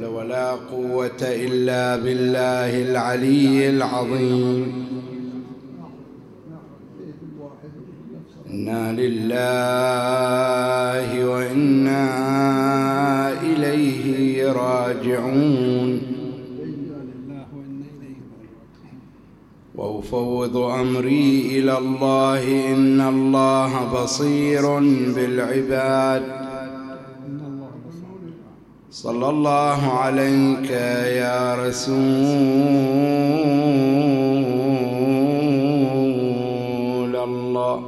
حول ولا قوة إلا بالله العلي العظيم. إنا لله وإنا إليه راجعون. وأفوض أمري إلى الله إن الله بصير بالعباد. صلى الله عليك يا رسول الله.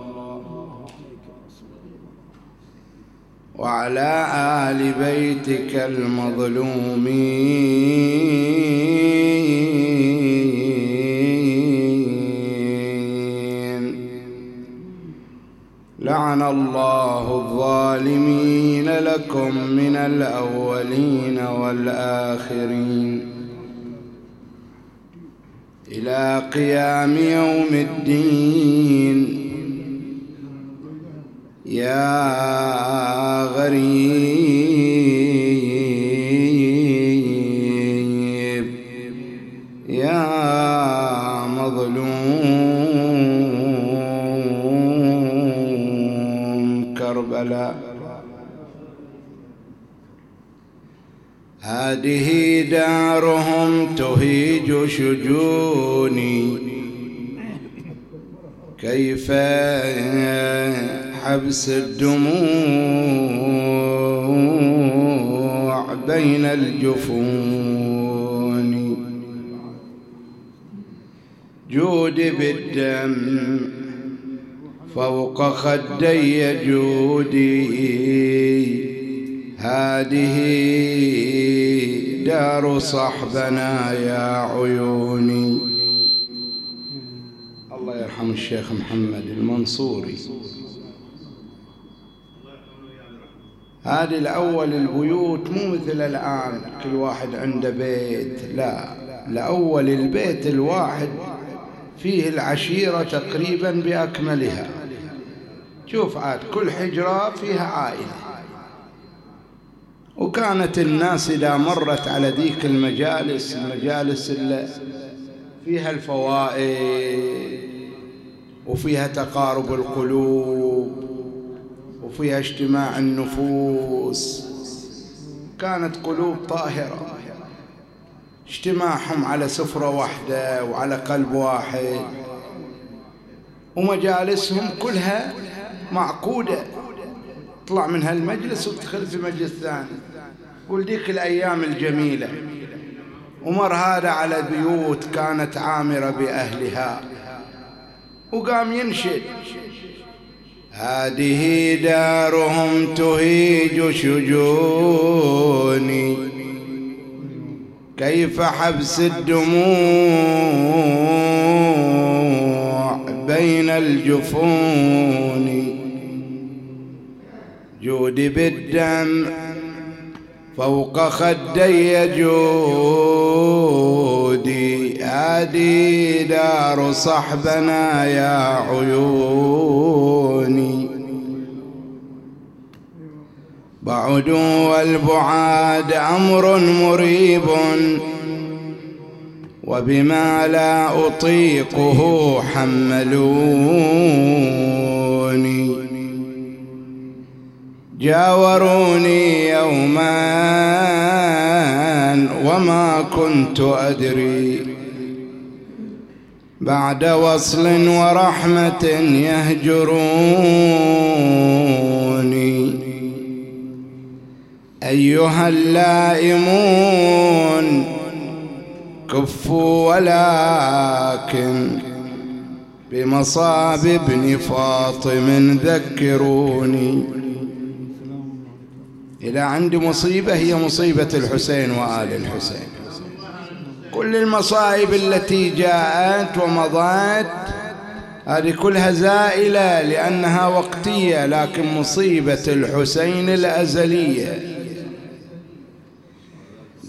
وعلى آل بيتك المظلومين. لعن الله الظالمين لكم من الأولين والآخرين إلى قيام يوم الدين. يا غريب هذه دارهم تهيج شجوني. كيف حبس الدموع بين الجفون؟ جود بالدم فوق خدي جودي. هذه دار صحبنا يا عيوني. الله يرحم الشيخ محمد المنصوري. هذه الأول البيوت مو مثل الآن كل واحد عنده بيت. لا الأول البيت الواحد فيه العشيرة تقريبا بأكملها. شوف عاد كل حجرة فيها عائلة. وكانت الناس إذا مرت على ذيك المجالس المجالس اللي فيها الفوائد وفيها تقارب القلوب وفيها اجتماع النفوس. كانت قلوب طاهرة. اجتماعهم على سفرة واحدة وعلى قلب واحد. ومجالسهم كلها معقودة. تطلع من هالمجلس وتدخل في مجلس ثاني. ولديك الأيام الجميلة. ومر هذا على بيوت كانت عامرة بأهلها. وقام ينشد. هذه دارهم تهيج شجوني. كيف حبس الدموع بين الجفون؟ جود بالدم فوق خدي جودي هذه دار صحبنا يا عيوني. بعد والبعاد أمر مريب وبما لا أطيقه حملوني. جاوروني يوما وما كنت أدري. بعد وصل ورحمة يهجروني. أيها اللائمون كفوا ولكن بمصاب ابن فاطم ذكروني. إذا عندي مصيبة هي مصيبة الحسين وآل الحسين. كل المصائب التي جاءت ومضت هذه كلها زائلة لأنها وقتية لكن مصيبة الحسين الأزلية.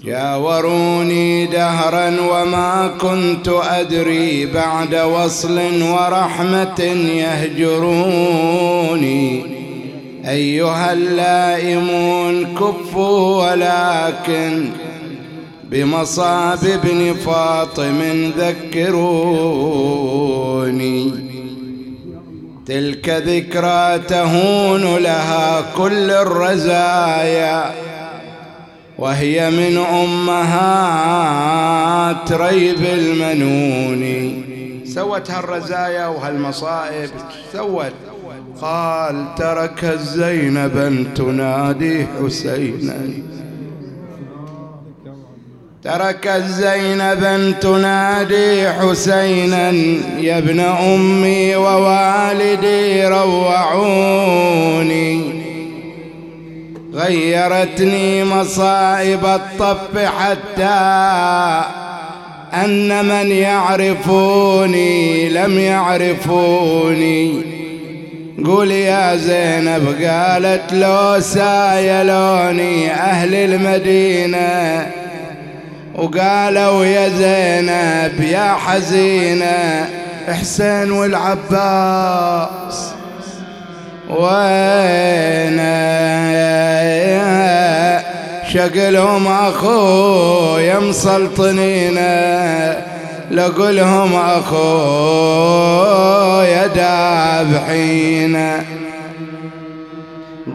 جاوروني دهرا وما كنت أدري بعد وصل ورحمة يهجروني. أيها اللائمون كفوا ولكن بمصاب ابن فاطم ذكروني. تلك ذكرى تهون لها كل الرزايا وهي من أمهات ريب المنون. سوت هالرزايا وهالمصائب سوت. قال ترك الزينب تنادي حسينا. ترك الزينب تنادي حسينا. يا ابن أمي ووالدي روعوني. غيرتني مصائب الطف حتى أن من يعرفوني لم يعرفوني. قول يا زينب قالت لو سايلوني أهل المدينة. وقالوا يا زينب يا حزينة حسين والعباس. وين شقلهم أخويا مسلطنينا لقلهم أخويا دابحين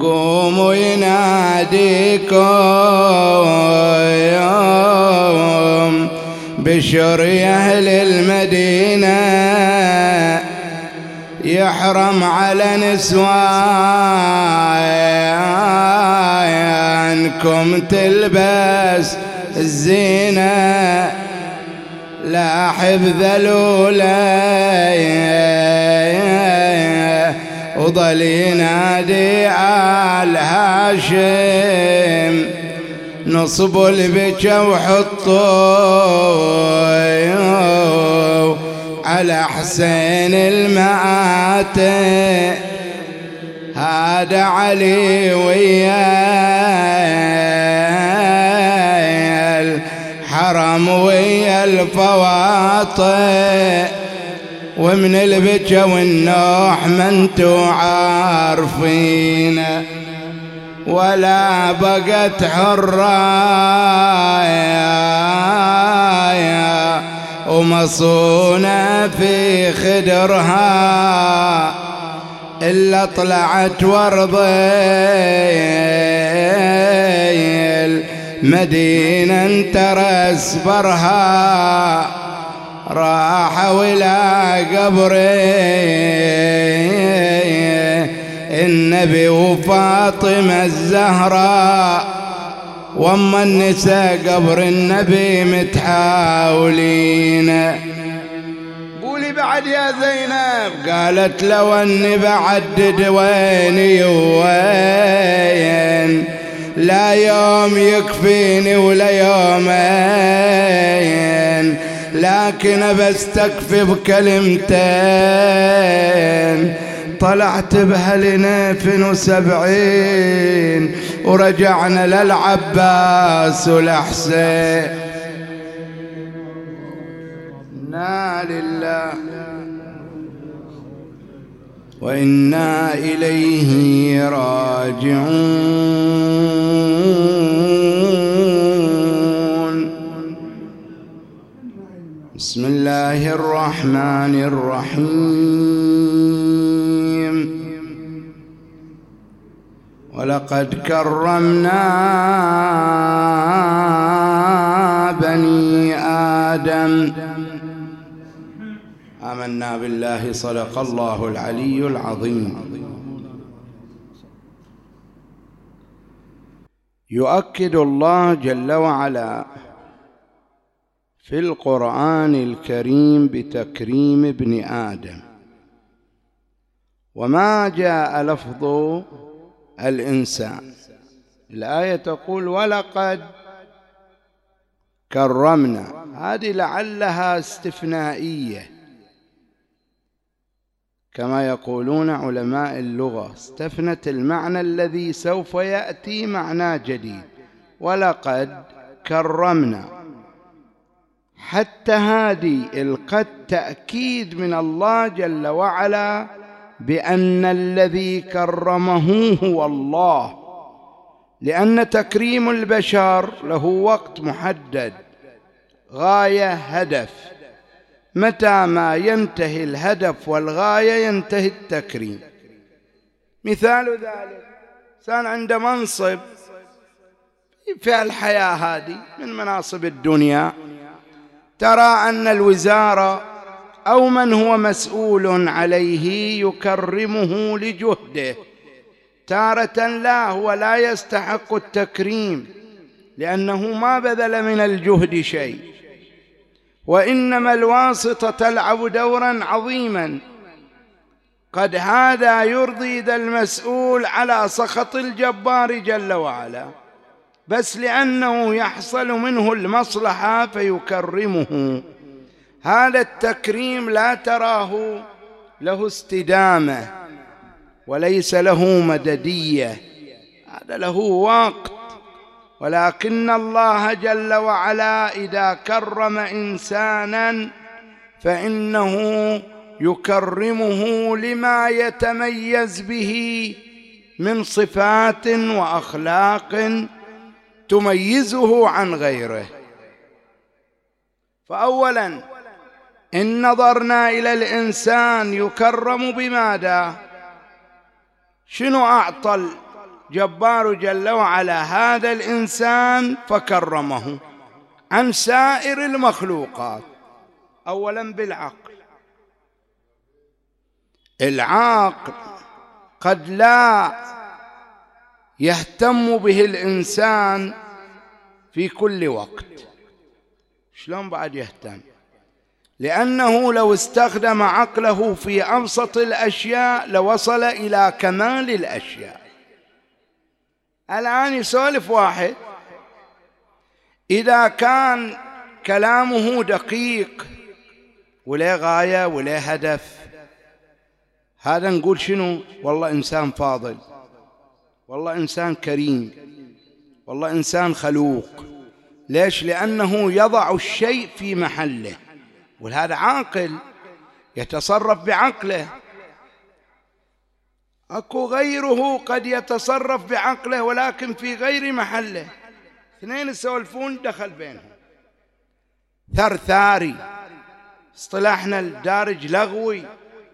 قوموا يناديكم بشر أهل المدينة. يحرم على نسوانكم تلبس الزينة. لا حفظ وظل ينادي آل هاشم نصب البكا وحطوا على حسين المآتي هذا علي ويا الحرم ويا الفواطي ومن البكا والنوح ما انتو عارفين ولا بقت حرايا ومصونة في خدرها. إلا طلعت ورضي المدينة انترس برها راح ولا قبري النبي وفاطمة الزهراء وأما النساء قبر النبي متحاولين. قولي بعد يا زينب. قالت لو أني بعدد ويني وين لا يوم يكفيني ولا يومين لكن بستكفي بكلمتين. طلعت بهالنيفن وسبعين ورجعنا للعباس والحسين. إنا لله. وإنا إليه راجعون. بسم الله الرحمن الرحيم. ولقد كرمنا بني آدم آمنا بالله صدق الله العلي العظيم. يؤكد الله جل وعلا في القرآن الكريم بتكريم ابن آدم. وما جاء لفظ الإنسان. الآية تقول ولقد كرمنا. هذه لعلها استثنائية. كما يقولون علماء اللغة استثنت المعنى الذي سوف يأتي معنى جديد. ولقد كرمنا. حتى هذه القد تأكيد من الله جل وعلا بأن الذي كرمه هو الله. لأن تكريم البشر له وقت محدد غاية هدف. متى ما ينتهي الهدف والغاية ينتهي التكريم. مثال ذلك إنسان عنده منصب في الحياة هذه من مناصب الدنيا. ترى أن الوزارة أو من هو مسؤول عليه يكرمه لجهده. تارة لا هو لا يستحق التكريم لأنه ما بذل من الجهد شيء. وإنما الواسطة تلعب دورا عظيما. قد هذا يرضي ذا المسؤول على سخط الجبار جل وعلا. بس لأنه يحصل منه المصلحة فيكرمه. هذا التكريم لا تراه له استدامة وليس له مددية. هذا له وقت ولكن الله جل وعلا إذا كرم إنسانا فإنه يكرمه لما يتميز به من صفات وأخلاق تميزه عن غيره. فأولا إن نظرنا إلى الإنسان يكرم بماذا؟ شنو أعطى الجبار جل وعلا هذا الإنسان فكرمه. عن سائر المخلوقات؟ أولا بالعقل. العاقل قد لا يهتم به الإنسان في كل وقت. شلون بعد يهتم؟ لأنه لو استخدم عقله في أبسط الأشياء لوصل إلى كمال الأشياء. الآن يسولف واحد. إذا كان كلامه دقيق وله غاية وله هدف هذا نقول شنو؟ والله إنسان فاضل والله إنسان كريم والله إنسان خلوق. ليش؟ لأنه يضع الشيء في محله وهذا عاقل يتصرف بعقله. اكو غيره قد يتصرف بعقله ولكن في غير محله. اثنين يسولفون دخل بينهم. ثرثاري اصطلاحنا الدارج لغوي.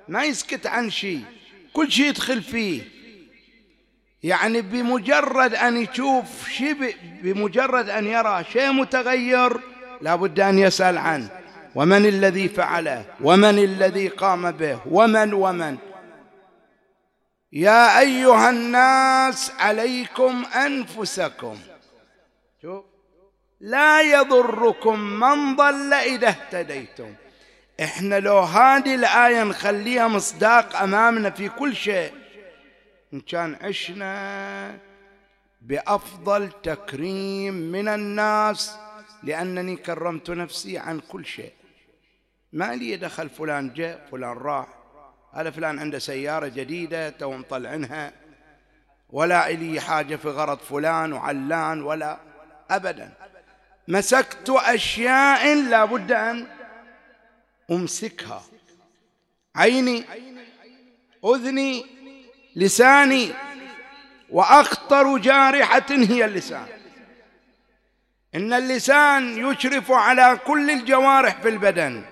ما يسكت عن شيء. كل شيء يدخل فيه. يعني بمجرد أن يشوف شيء بمجرد أن يرى شيء متغير لابد أن يسأل عنه. ومن الذي فعله؟ ومن الذي قام به؟ ومن ومن. يا أيها الناس عليكم أنفسكم. شوف. لا يضركم من ضل إذا اهتديتم. إحنا لو هذه الآية نخليها مصداق أمامنا في كل شيء إن كان عشنا بأفضل تكريم من الناس لأنني كرمت نفسي عن كل شيء. ما لي دخل فلان جاء فلان راح. هذا فلان عنده سيارة جديدة تو مطلعنها ولا إلي حاجة في غرض فلان وعلان ولا أبدا. مسكت أشياء لا بد أن أمسكها. عيني أذني لساني وأخطر جارحة هي اللسان. إن اللسان يشرف على كل الجوارح في البدن.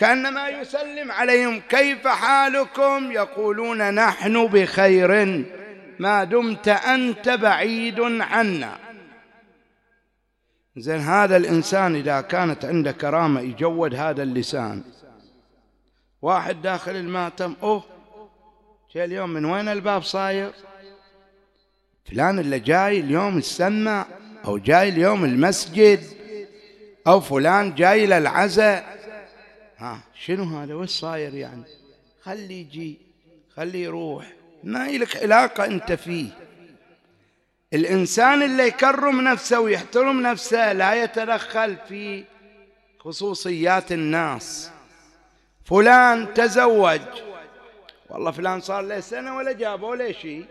كأنما يسلم عليهم كيف حالكم؟ يقولون نحن بخير. ما دمت أنت بعيد عنا. زين هذا الإنسان إذا كانت عنده كرامة يجود هذا اللسان. واحد داخل المأتم أوه جاي اليوم من وين الباب صاير؟ فلان اللي جاي اليوم السمع أو جاي اليوم المسجد أو فلان جاي للعزاء. ها. شنو هذا؟ وش صاير يعني؟ خلي يجي خلي يروح. ما لك علاقة أنت فيه. الإنسان اللي يكرم نفسه ويحترم نفسه لا يتدخل في خصوصيات الناس. فلان تزوج. والله فلان صار له سنة ولا جابوا له شيء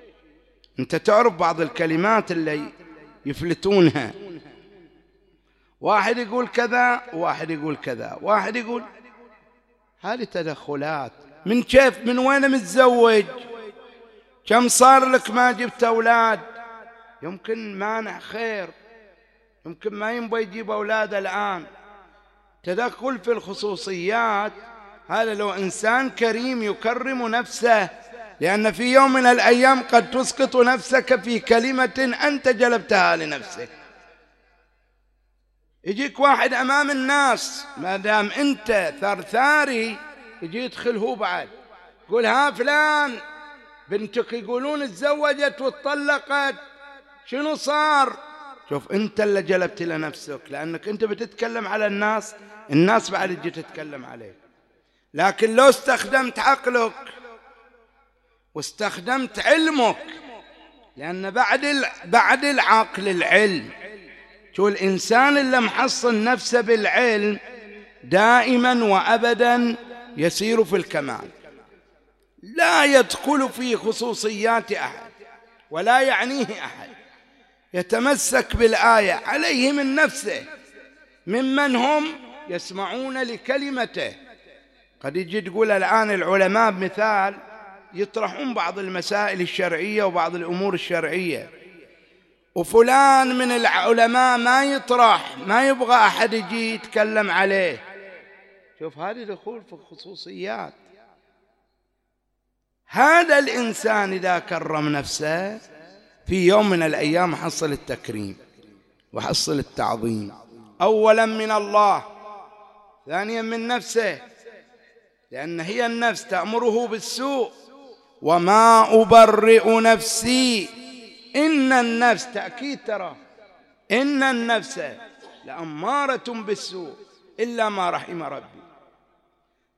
أنت تعرف بعض الكلمات اللي يفلتونها. واحد يقول كذا واحد يقول كذا. واحد يقول هذه تدخلات. من كيف؟ من وين متزوج؟ كم صار لك ما جبت أولاد؟ يمكن مانع خير. يمكن ما ينبغي يجيب أولاده الآن. تدخل في الخصوصيات. هذا لو إنسان كريم يكرم نفسه لأن في يوم من الأيام قد تسقط نفسك في كلمة أنت جلبتها لنفسك. يجيك واحد أمام الناس ما دام أنت ثرثاري يجي يدخل هو بعد. يقول ها فلان بنتك يقولون تزوجت واتطلقت شنو صار؟ شوف أنت اللي جلبت لنفسك لأنك أنت بتتكلم على الناس الناس بعد تجي تتكلم عليك. لكن لو استخدمت عقلك واستخدمت علمك لأن بعد بعد العقل العلم شو الإنسان اللي محصن نفسه بالعلم دائما وأبدا يسير في الكمال. لا يدخل في خصوصيات أحد ولا يعنيه أحد. يتمسك بالآية عليه من نفسه ممن هم يسمعون لكلمته. قد يجي تقول الآن العلماء بمثال يطرحون بعض المسائل الشرعية وبعض الأمور الشرعية. وفلان من العلماء ما يطرح ما يبغى أحد يجي يتكلم عليه. شوف هذه دخول في الخصوصيات هذا الإنسان إذا كرم نفسه في يوم من الأيام حصل التكريم وحصل التعظيم. أولا من الله ثانيا من نفسه لأن هي النفس تأمره بالسوء. وما أبرئ نفسي إن النفس تأكيد ترى إن النفس لأمارة بالسوء إلا ما رحم ربي.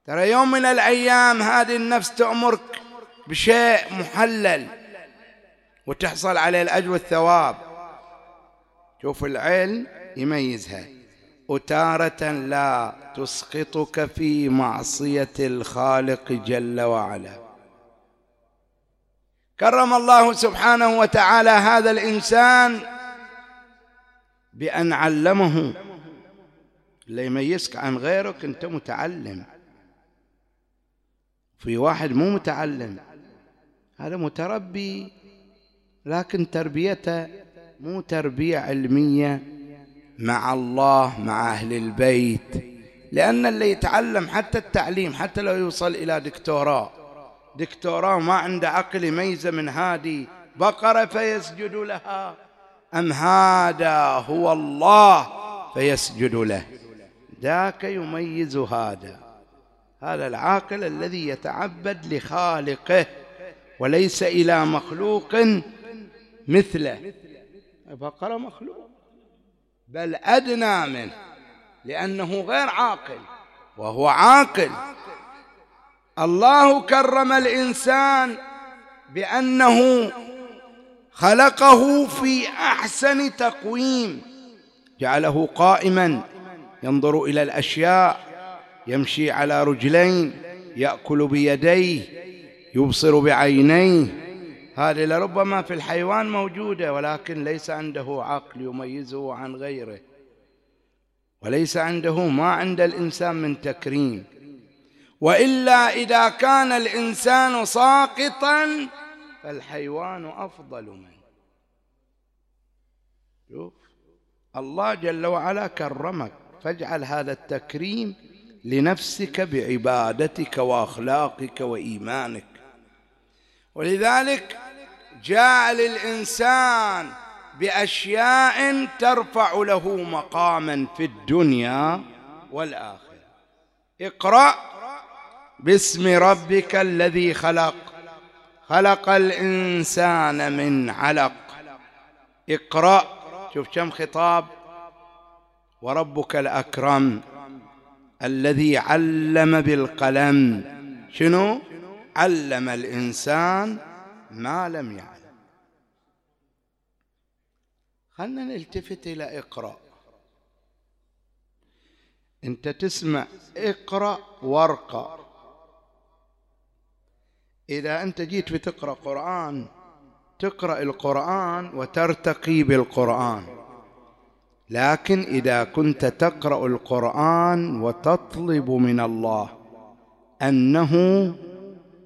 ترى يوم من الأيام هذه النفس تأمرك بشيء محلل وتحصل عليه الأجر والثواب. شوف العلم يميزها. وتارة لا تسقطك في معصية الخالق جل وعلا. كرم الله سبحانه وتعالى هذا الإنسان بأن علمه. اللي يميزك عن غيرك أنت متعلم. في واحد مو متعلم. هذا متربي لكن تربيته مو تربية علمية مع الله مع أهل البيت. لأن اللي يتعلم حتى التعليم حتى لو يوصل إلى دكتوراه دكتوراه ما عنده عقل يميزه من هذه بقرة فيسجد لها. أم هذا هو الله فيسجد له. ذاك يميز هذا. هذا العاقل الذي يتعبد لخالقه وليس إلى مخلوق مثله. بقرة مخلوق. بل أدنى منه لأنه غير عاقل وهو عاقل. الله كرم الإنسان بأنه خلقه في أحسن تقويم. جعله قائما. ينظر إلى الأشياء. يمشي على رجلين. يأكل بيديه. يبصر بعينيه. هذه لربما في الحيوان موجودة ولكن ليس عنده عقل يميزه عن غيره. وليس عنده ما عند الإنسان من تكريم. وإلا إذا كان الإنسان ساقطا فالحيوان أفضل منه. شوف الله جل وعلا كرمك. فاجعل هذا التكريم لنفسك بعبادتك وأخلاقك وإيمانك. ولذلك جاء للإنسان بأشياء ترفع له مقاما في الدنيا والآخرة. اقرأ باسم ربك الذي خلق. خلق الإنسان من علق. اقرأ. شوف كم خطاب. وربك الأكرم الذي علم بالقلم. شنو؟ علم الإنسان ما لم يعلم. خلنا نلتفت إلى اقرأ. أنت تسمع اقرأ وارقى. إذا أنت جيت بتقرأ قرآن تقرأ القرآن وترتقي بالقرآن. لكن إذا كنت تقرأ القرآن وتطلب من الله أنه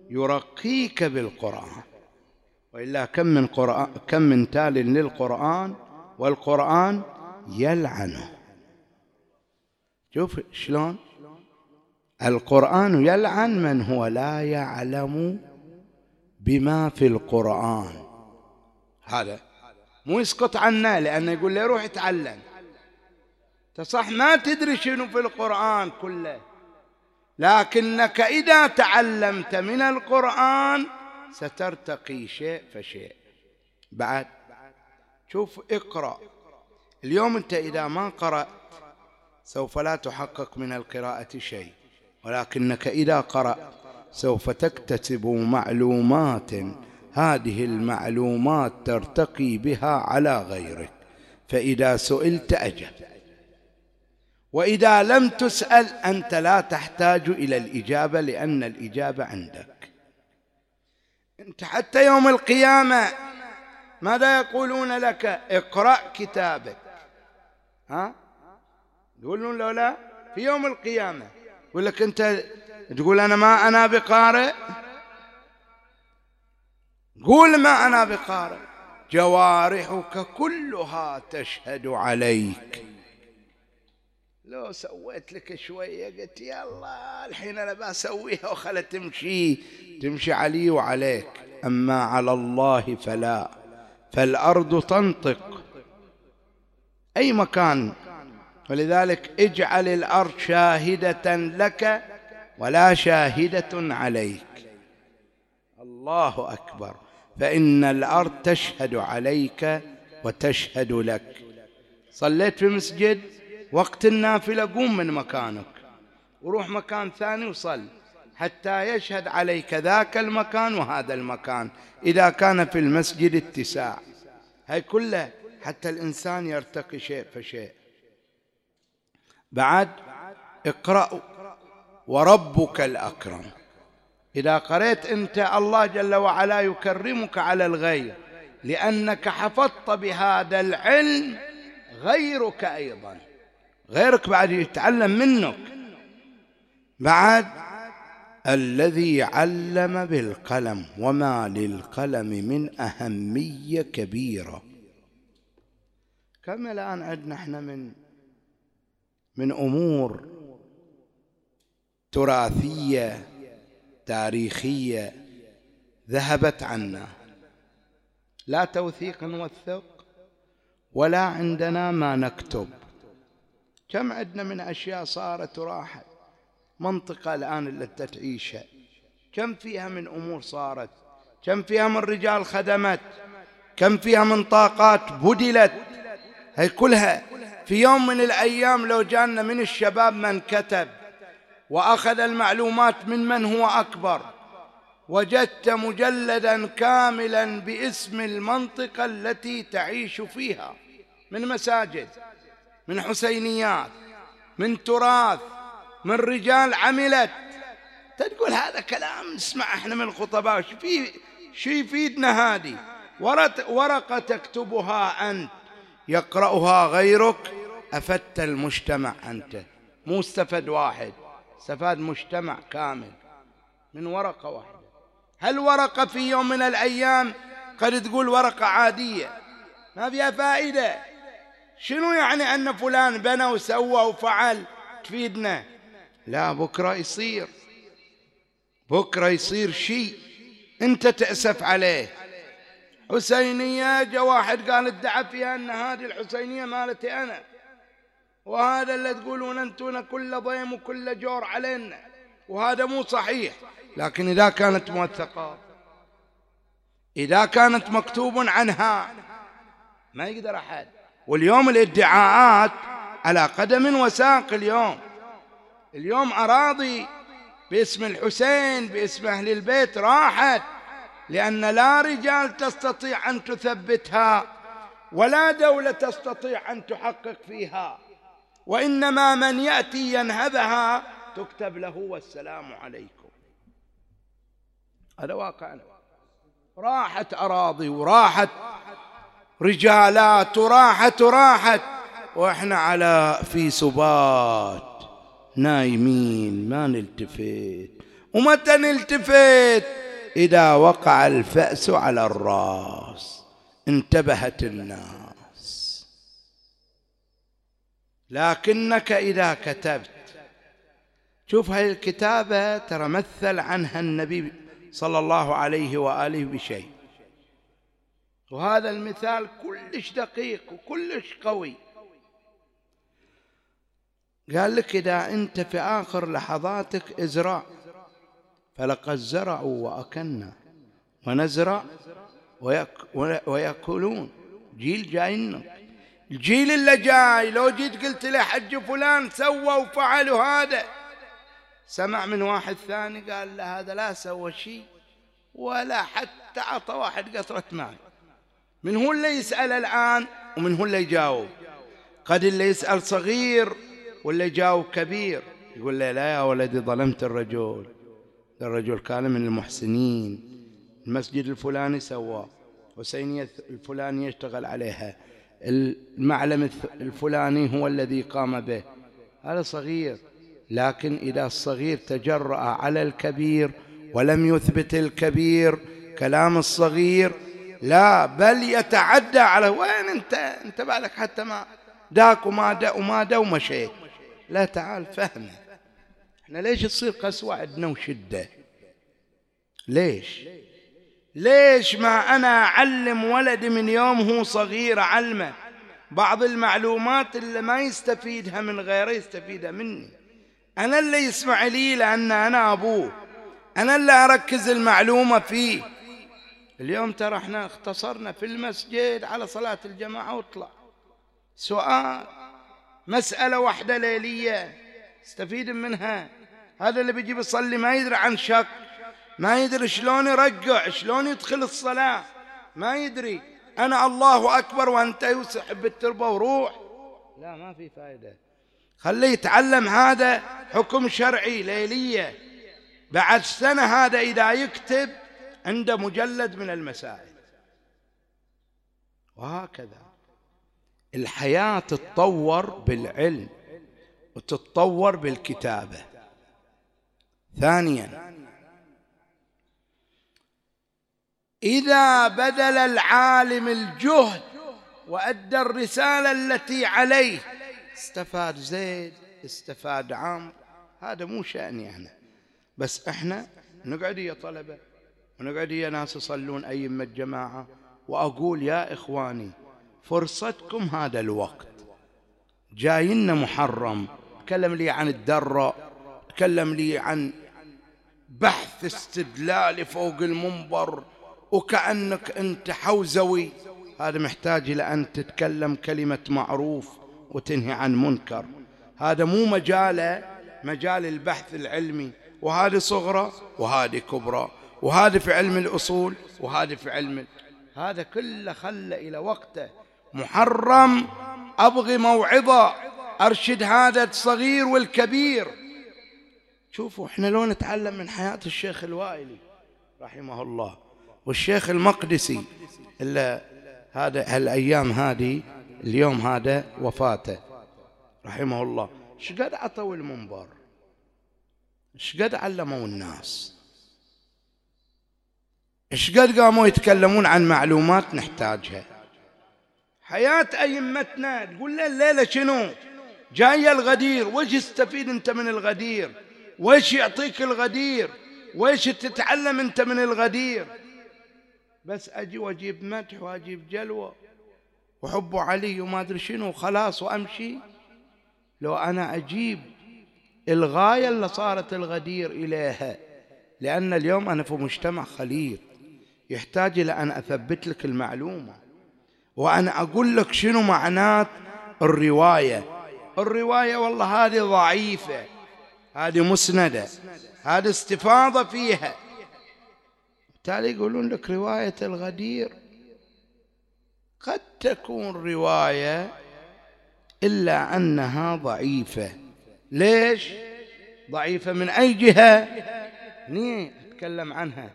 يرقيك بالقرآن. وإلا كم من, قرآن كم من تال للقرآن والقرآن يلعنه. شوف شلون القرآن يلعن من هو لا يعلم بما في القرآن. هذا مو يسقط عنا لأنه يقول لي روح اتعلم تصح ما تدري شنو في القرآن كله. لكنك إذا تعلمت من القرآن سترتقي شيء فشيء. بعد شوف اقرأ. اليوم أنت إذا ما قرأت سوف لا تحقق من القراءة شيء. ولكنك إذا قرأت سوف تكتسب معلومات. هذه المعلومات ترتقي بها على غيرك. فإذا سئلت أجبت وإذا لم تسأل أنت لا تحتاج إلى الإجابة لأن الإجابة عندك. أنت حتى يوم القيامة ماذا يقولون لك؟ اقرأ كتابك. ها؟ يقولون له لا في يوم القيامة. يقول لك أنت تقول أنا ما أنا بقارئ؟ قول ما أنا بقارئ. جوارحك كلها تشهد عليك. لو سويت لك شوية قلت يلا الحين أنا بسويها وخلها تمشي تمشي علي وعليك. أما على الله فلا. فالأرض تنطق. أي مكان ولذلك اجعل الأرض شاهدة لك ولا شاهدة عليك. الله أكبر. فإن الأرض تشهد عليك وتشهد لك. صليت في مسجد وقت النافلة قوم من مكانك. وروح مكان ثاني وصل. حتى يشهد عليك ذاك المكان وهذا المكان. إذا كان في المسجد اتساع. هاي كلها حتى الإنسان يرتقي شيء فشيء. بعد اقرأ وربك الأكرم. إذا قريت أنت الله جل وعلا يكرمك على الغير لأنك حفظت بهذا العلم غيرك أيضا. غيرك بعد يتعلم منك. بعد الذي علم بالقلم وما للقلم من أهمية كبيرة. كم الآن عندنا إحنا من من أمور تراثية تاريخية ذهبت عنا. لا توثيق نوثق ولا عندنا ما نكتب. كم عندنا من أشياء صارت وراحت منطقة الآن اللي تعيشها. كم فيها من أمور صارت؟ كم فيها من رجال خدمت؟ كم فيها من طاقات بدلت؟ هي كلها في يوم من الأيام لو جانا من الشباب من كتب وأخذ المعلومات من من هو أكبر وجدت مجلدا كاملا باسم المنطقة التي تعيش فيها من مساجد من حسينيات من تراث من رجال عملت. تقول هذا كلام نسمع إحنا من الخطباء شو في شو يفيدنا هذه؟ ورقة تكتبها أنت. يقرأها غيرك. أفدت المجتمع أنت. مو استفد واحد. استفاد مجتمع كامل. من ورقة واحدة. هل ورقة في يوم من الأيام قد تقول ورقة عادية؟ ما فيها فائدة. شنو يعني أن فلان بنى وسوى وفعل تفيدنا؟ لا بكرة يصير. بكرة يصير شيء أنت تأسف عليه. حسينية جاء واحد قال ادعى فيها أن هذه الحسينية مالتي أنا. وهذا اللي تقولون أنتم كل ضيم وكل جور علينا. وهذا مو صحيح. لكن إذا كانت موثقة إذا كانت مكتوب عنها ما يقدر أحد. واليوم الادعاءات على قدم وساق اليوم. اليوم أراضي باسم الحسين باسم أهل البيت راحت. لأن لا رجال تستطيع أن تثبتها ولا دولة تستطيع أن تحقق فيها. وإنما من يأتي ينهبها تكتب له والسلام عليكم. هذا واقعنا راحت أراضي وراحت رجالات وراحت وراحت. وإحنا على في سبات نايمين ما نلتفت. ومتى نلتفت؟ إذا وقع الفأس على الرأس انتبهت الناس. لكنك إذا كتبت شوف هاي الكتابة ترى مثل عنها النبي صلى الله عليه وآله بشيء. وهذا المثال كلش دقيق وكلش قوي. قال لك إذا أنت في آخر لحظاتك ازرع فلقد زرعوا وأكلنا ونزرع ويأكلون. جيل جاينا. الجيل اللي جاي لو جيت قلت له حج فلان سوى وفعلوا هذا. سمع من واحد ثاني قال له هذا لا سوى شيء ولا حتى عطى واحد قطرة ماء. من هو اللي يسأل الآن ومن هو اللي يجاوب؟ قد اللي يسأل صغير ولا يجاوب كبير. يقول له لا يا ولدي ظلمت الرجل. الرجل كان من المحسنين. المسجد الفلاني سواه حسينية الفلاني يشتغل عليها. المعلم الفلاني هو الذي قام به. هذا صغير لكن إذا الصغير تجرأ على الكبير ولم يثبت الكبير كلام الصغير لا بل يتعدى على وين أنت؟ أنت بالك حتى ما داك وما دا وما دا ومشيت لا تعال فهمه. إحنا ليش تصير قسوة عندنا وشدة ليش؟ ليش ما أنا أعلم ولدي من يوم هو صغير أعلمه بعض المعلومات اللي ما يستفيدها من غيره يستفيدها مني. أنا اللي يسمع لي لأن أنا أبوه. أنا اللي أركز المعلومة فيه. اليوم ترى إحنا اختصرنا في المسجد على صلاة الجماعة واطلع. سؤال مسألة واحدة ليلية. استفيد منها. هذا اللي بيجي بيصلي ما يدري عن شك ما يدري شلون يرجع شلون يدخل الصلاة ما يدري. أنا الله أكبر وأنت يسحب التربة وروح. لا ما في فائدة خليه يتعلم هذا حكم شرعي ليلية. بعد سنة هذا إذا يكتب عنده مجلد من المسائل. وهكذا. الحياة تتطور بالعلم. وتتطور بالكتابة. ثانيا إذا بذل العالم الجهد وأدى الرسالة التي عليه استفاد زيد استفاد عمرو هذا مو شأني أنا. بس إحنا نقعد يا طلبة ونقعد يا ناس يصلون أيمة الجماعة وأقول يا إخواني فرصتكم هذا الوقت. جاينا محرم تكلم لي عن الدرة تكلم لي عن بحث استدلالي فوق المنبر وكأنك أنت حوزوي. هذا محتاج إلى أن تتكلم كلمة معروف وتنهي عن منكر. هذا مو مجال مجال البحث العلمي. وهذه صغرى وهذه كبرى. وهذا في علم الأصول وهذا في علم هذا كله خلى إلى وقته محرم. أبغي موعظة. أرشد هذا الصغير والكبير. شوفوا إحنا لو نتعلم من حياة الشيخ الوائلي رحمه الله والشيخ المقدسي إلا هذا هالأيام هذه اليوم هذا وفاته رحمه الله. إيش قد عطوا المنبر؟ إيش قد علموا الناس؟ إيش قد قاموا يتكلمون عن معلومات نحتاجها؟ حياة أئمتنا تقول له الليلة شنو؟ جاي الغدير وش تستفيد أنت من الغدير؟ وش يعطيك الغدير؟ وش تتعلم أنت من الغدير؟ بس أجي وأجيب مدح وأجيب جلوة وحب علي وما أدري شنو خلاص وأمشي. لو أنا أجيب الغاية اللي صارت الغدير إليها لأن اليوم أنا في مجتمع خليط يحتاج إلى أن أثبت لك المعلومة وأنا أقول لك شنو معنات الرواية. الرواية والله هذه ضعيفة هذه مسندة هذه استفاضة فيها. بالتالي يقولون لك رواية الغدير. قد تكون رواية إلا أنها ضعيفة. ليش؟ ضعيفة من أي جهة؟ ني أتكلم عنها.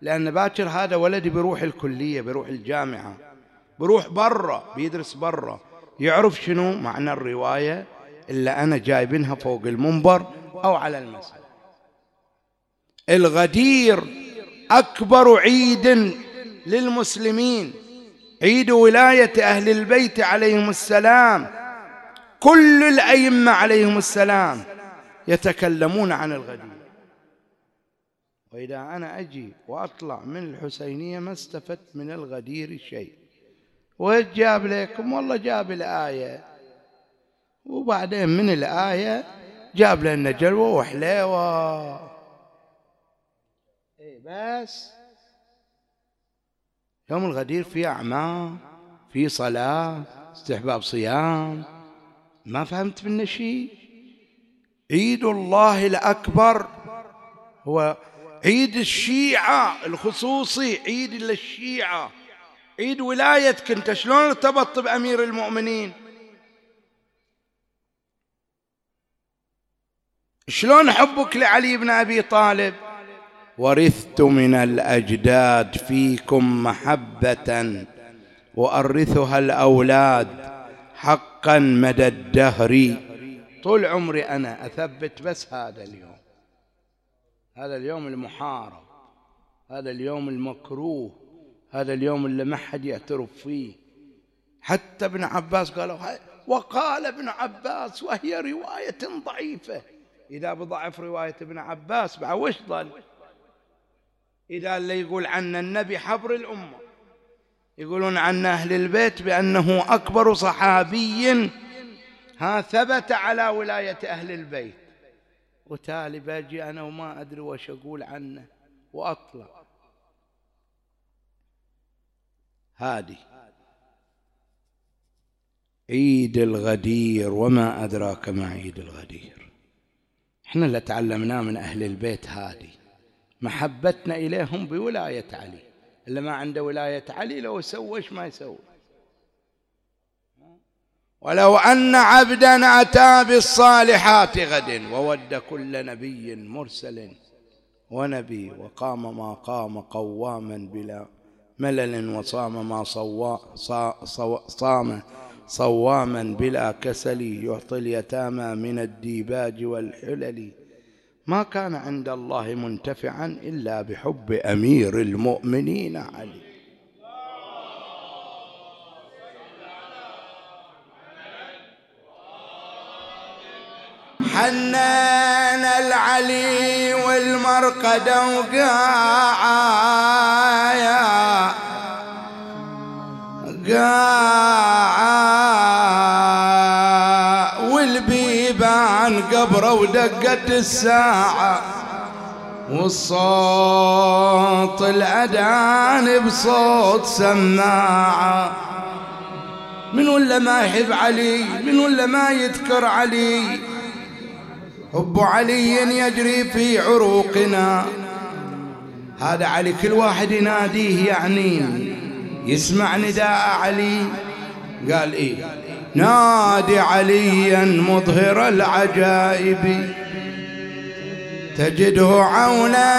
لأن باكر هذا ولدي بيروح الكلية بيروح الجامعة بروح برا بيدرس برا. يعرف شنو معنى الرواية اللي أنا جايبينها فوق المنبر أو على المسألة. الغدير أكبر عيد للمسلمين. عيد ولاية أهل البيت عليهم السلام. كل الأئمة عليهم السلام يتكلمون عن الغدير. وإذا أنا أجي وأطلع من الحسينية ما استفدت من الغدير شيء. وإيش جاب لكم؟ والله جاب الآية. وبعدين من الآية؟ جاب لنا جلوة وحلاوة. إيه بس. يوم الغدير في أعمال في صلاة استحباب صيام. ما فهمت منه شيء. عيد الله الأكبر. هو عيد الشيعة الخصوصي عيد للشيعة. عيد ولايتك انت شلون ارتبطت بأمير المؤمنين؟ شلون حبك لعلي بن أبي طالب؟ ورثت من الأجداد فيكم محبة وأرثها الأولاد حقا مدى الدهر. طول عمري أنا أثبت بس هذا اليوم. هذا اليوم المحارب. هذا اليوم المكروه. هذا اليوم اللي ما حد يعترف فيه. حتى ابن عباس قالوا وقال ابن عباس وهي رواية ضعيفة. إذا بضعف رواية ابن عباس بعد وش ظل إذا اللي يقول عن النبي حبر الأمة. يقولون عن أهل البيت بأنه أكبر صحابي. ها ثبت على ولاية أهل البيت. وتالي باجي أنا وما أدري وش أقول عنه. وأطلع. هادي عيد الغدير وما أدراك ما عيد الغدير. إحنا اللي تعلمناه من أهل البيت هادي محبتنا إليهم بولاية علي. اللي ما عنده ولاية علي لو سوى ما يسوي ولو أن عبدا أتى بالصالحات غدا وود كل نبي مرسل وولي وقام ما قام قواما بلا ملل وصام ما صوا صام صواما بلا كسل يعطي اليتامى من الديباج والحلل. ما كان عند الله منتفعا إلا بحب أمير المؤمنين علي. حنان العلي والمرقدة وقاعا. قاعا والبيبان قبره ودقت الساعة والصوت الأذان بصوت سماعة من ولا ما يحب علي من ولا ما يذكر علي. حب علي يجري في عروقنا. هذا علي كل واحد يناديه يعني. يسمع نداء علي. قال إيه؟ نادي عليا مظهر العجائب. تجده عونا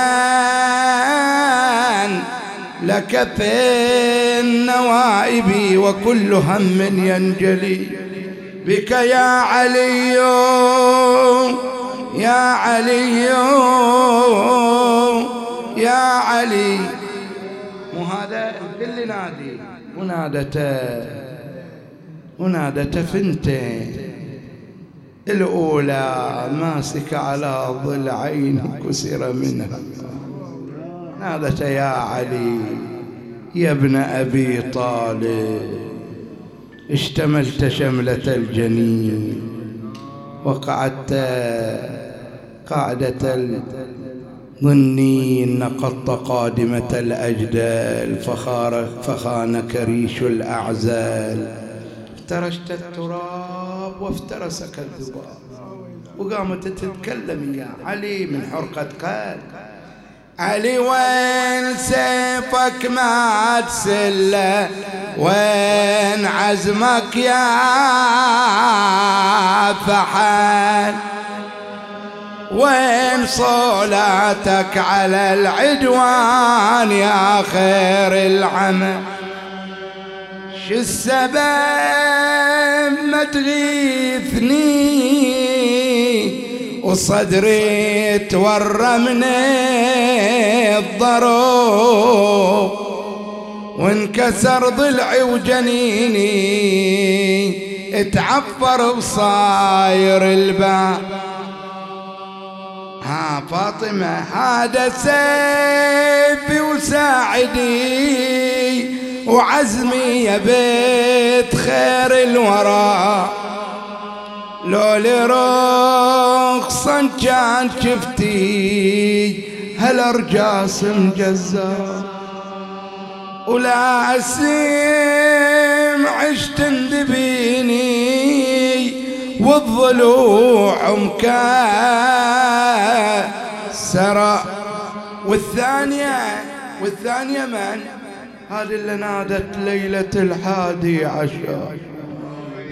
لك في النوائب وكل هم ينجلي. بك يا علي يا علي يا علي. مو هذا اللي نادي. ونادته. ونادته فنتين. الأولى ماسكة على ضلعين كسر منها. نادت يا علي يا ابن أبي طالب. اشتملت شملة الجنين. وقعدت قاعدة الظنين نقضت قادمة الأجدال فخار فخانك ريش الأعزال. افترشت التراب وافترسك الذباب وقامت تتكلم يا علي من حرقة قلب علي وين سيفك ما تسله وين عزمك يا فحل وين صولاتك على العدوان يا خير العمل شو السبب ما تغيثني؟ وصدري تورى من الضروب وانكسر ضلعي وجنيني اتعفر بصاير الباب. ها فاطمة هذا سيفي وساعدي وعزمي يا بيت خير الورى. لو لرخصا كان شفتي هالأرجاس مجزر ولا أسيم عشت اندبيني والضلوع مكسرة والثانية والثانية من؟ هذه اللي نادت ليلة الحادي عشر.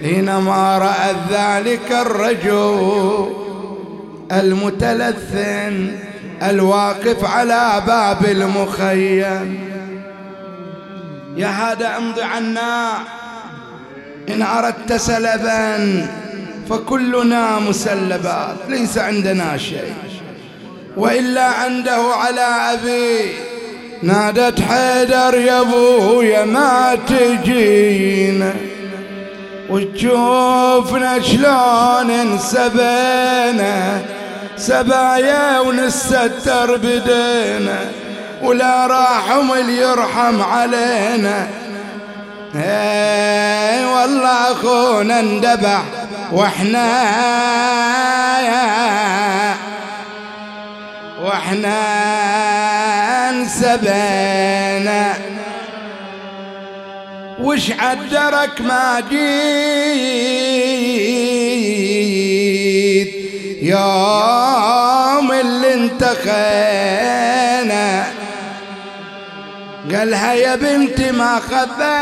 حينما رأت ذلك الرجل المتلثن الواقف على باب المخيم. يا هذا أمضي عنا. إن أردت سلبا فكلنا مسلبات ليس عندنا شيء. وإلا عنده على أبي. نادت حيدر يا ابويا ما تجينا وتشوفنا شلون انسبينا. سبايا ونستر بدينا. ولا راحم اللي يرحم علينا. اي والله أخونا اندبح. وإحنا وإحنا انسبينا. وش عدرك ما جيت؟ يوم اللي انتخينا. قالها يا بنتي ما خذا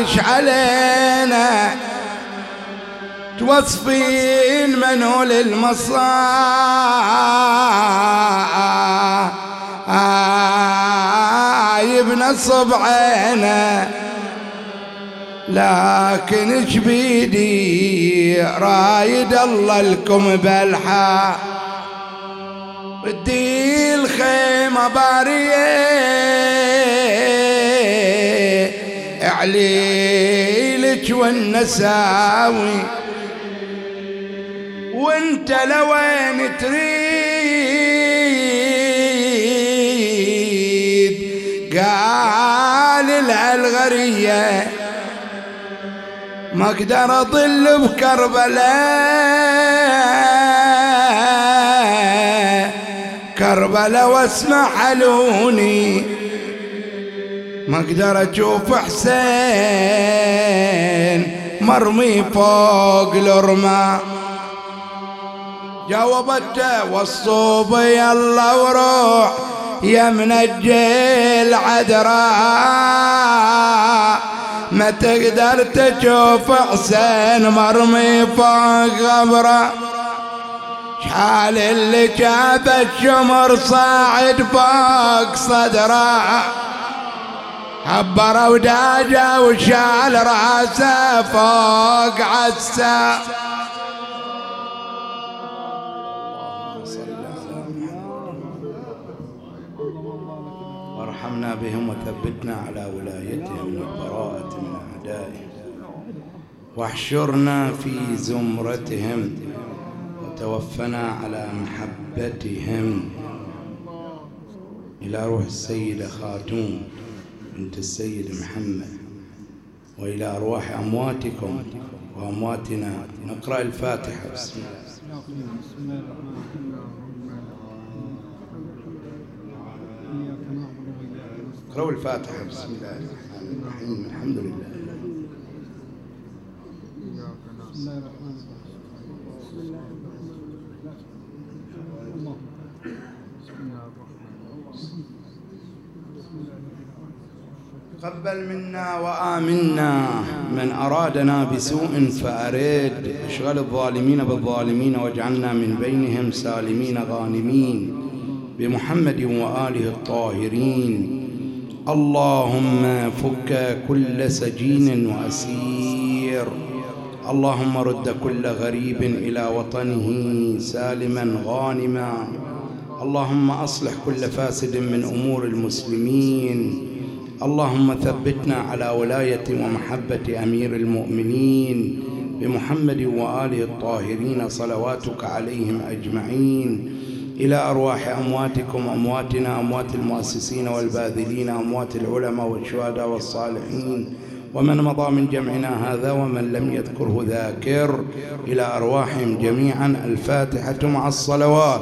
حالش علينا. توصفين منو للمصايب نصب عينه لكن إيش بيدي؟ رايد الله لكم بلحا بدي الخيمة بارية. عليلك والنساوي. وانت لوين تريد؟ قال لها الغريه ما أقدر أضل بكربلاء. كربلاء واسمع حلوني. ما أقدر أشوف حسين مرمي فوق الرمى جاوبته والصوب يلا وروح يا منجي العذراء ما تقدر تشوف حسين مرمي فوق غبره شحال اللي جاب الشمر صاعد فوق صدرة. عبر وداجه وشال راسه فوق عسى. وارحمنا بهم وثبتنا على ولايتهم والبراءة من أعدائهم واحشرنا في زمرتهم وتوفنا على محبتهم. إلى روح السيدة خاتون. بنت السيد محمد وإلى أرواح أمواتكم وأمواتنا. نقرأ الفاتحة. بسم الله. اقرأوا الفاتحة. بسم الله الرحمن الرحيم. الحمد لله بسم الله الرحمن الرحيم بسم الله الله بسم الله الرحمن الرحيم بسم الله تقبل منا وآمنا. من أرادنا بسوء فأرد. اشغل الظالمين بالظالمين واجعلنا من بينهم سالمين غانمين. بمحمد وآله الطاهرين. اللهم فك كل سجين وأسير. اللهم رد كل غريب إلى وطنه سالما غانما. اللهم أصلح كل فاسد من أمور المسلمين. اللهم ثبتنا على ولاية ومحبة أمير المؤمنين بمحمد وآله الطاهرين صلواتك عليهم أجمعين. إلى أرواح أمواتكم أمواتنا أموات المؤسسين والباذلين أموات العلماء والشهداء والصالحين. ومن مضى من جمعنا هذا ومن لم يذكره ذاكر. إلى أرواحهم جميعا الفاتحة مع الصلوات.